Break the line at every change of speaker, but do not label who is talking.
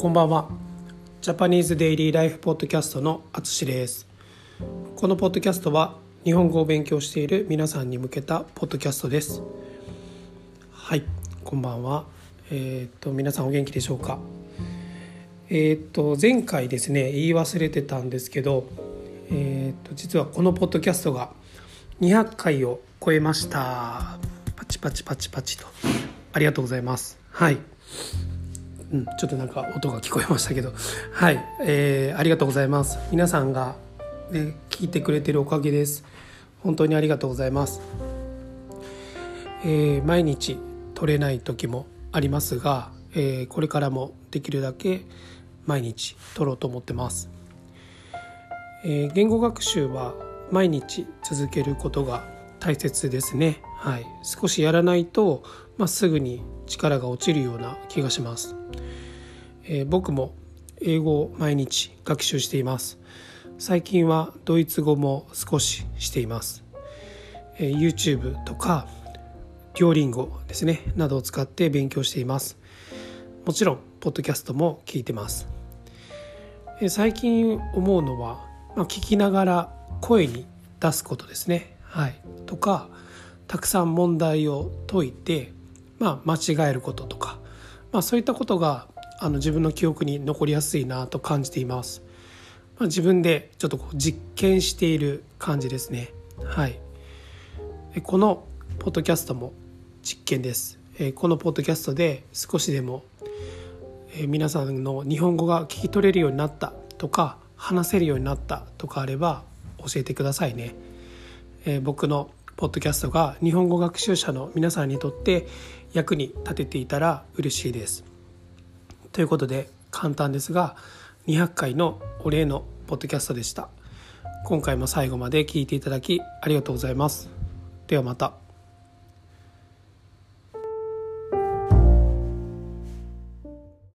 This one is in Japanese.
こんばんは。ジャパニーズデイリーライフポッドキャストのあつしです。このポッドキャストは日本語を勉強している皆さんに向けたポッドキャストです。はいこんばんは。えっ、と皆さんお元気でしょうか？えっ、と前回ですね言い忘れてたんですけどえっ、と実はこのポッドキャストが200回を超えました。パチパチパチパチと。ありがとうございます。はい。うん、ちょっとなんか音が聞こえましたけど。はい、えー、ありがとうございます。皆さんが、ね、聞いてくれてるおかげです。本当にありがとうございます、えー、毎日撮れない時もありますが、えー、これからもできるだけ毎日撮ろうと思ってます、えー、言語学習は毎日続けることが大切ですね。はい。少しやらないと、まあ、すぐに力が落ちるような気がします、えー、僕も英語を毎日学習しています。最近はドイツ語も少ししています、えー、YouTube とかデュオリンゴですねなどを使って勉強しています。もちろんポッドキャストも聞いてます、えー、最近思うのは、まあ、聞きながら声に出すことですね。はいとかたくさん問題を解いてまあ、間違えることとか、まあ、そういったことがあの自分の記憶に残りやすいなと感じています。まあ、自分でちょっとこう実験している感じですね。はい。このポッドキャストも実験です。このポッドキャストで少しでも皆さんの日本語が聞き取れるようになったとか話せるようになったとかあれば教えてくださいね。え僕のポッドキャストが日本語学習者の皆さんにとって役に立てていたら嬉しいです。ということで簡単ですが200回のお礼のポッドキャストでした。今回も最後まで聞いていただきありがとうございます。ではまた。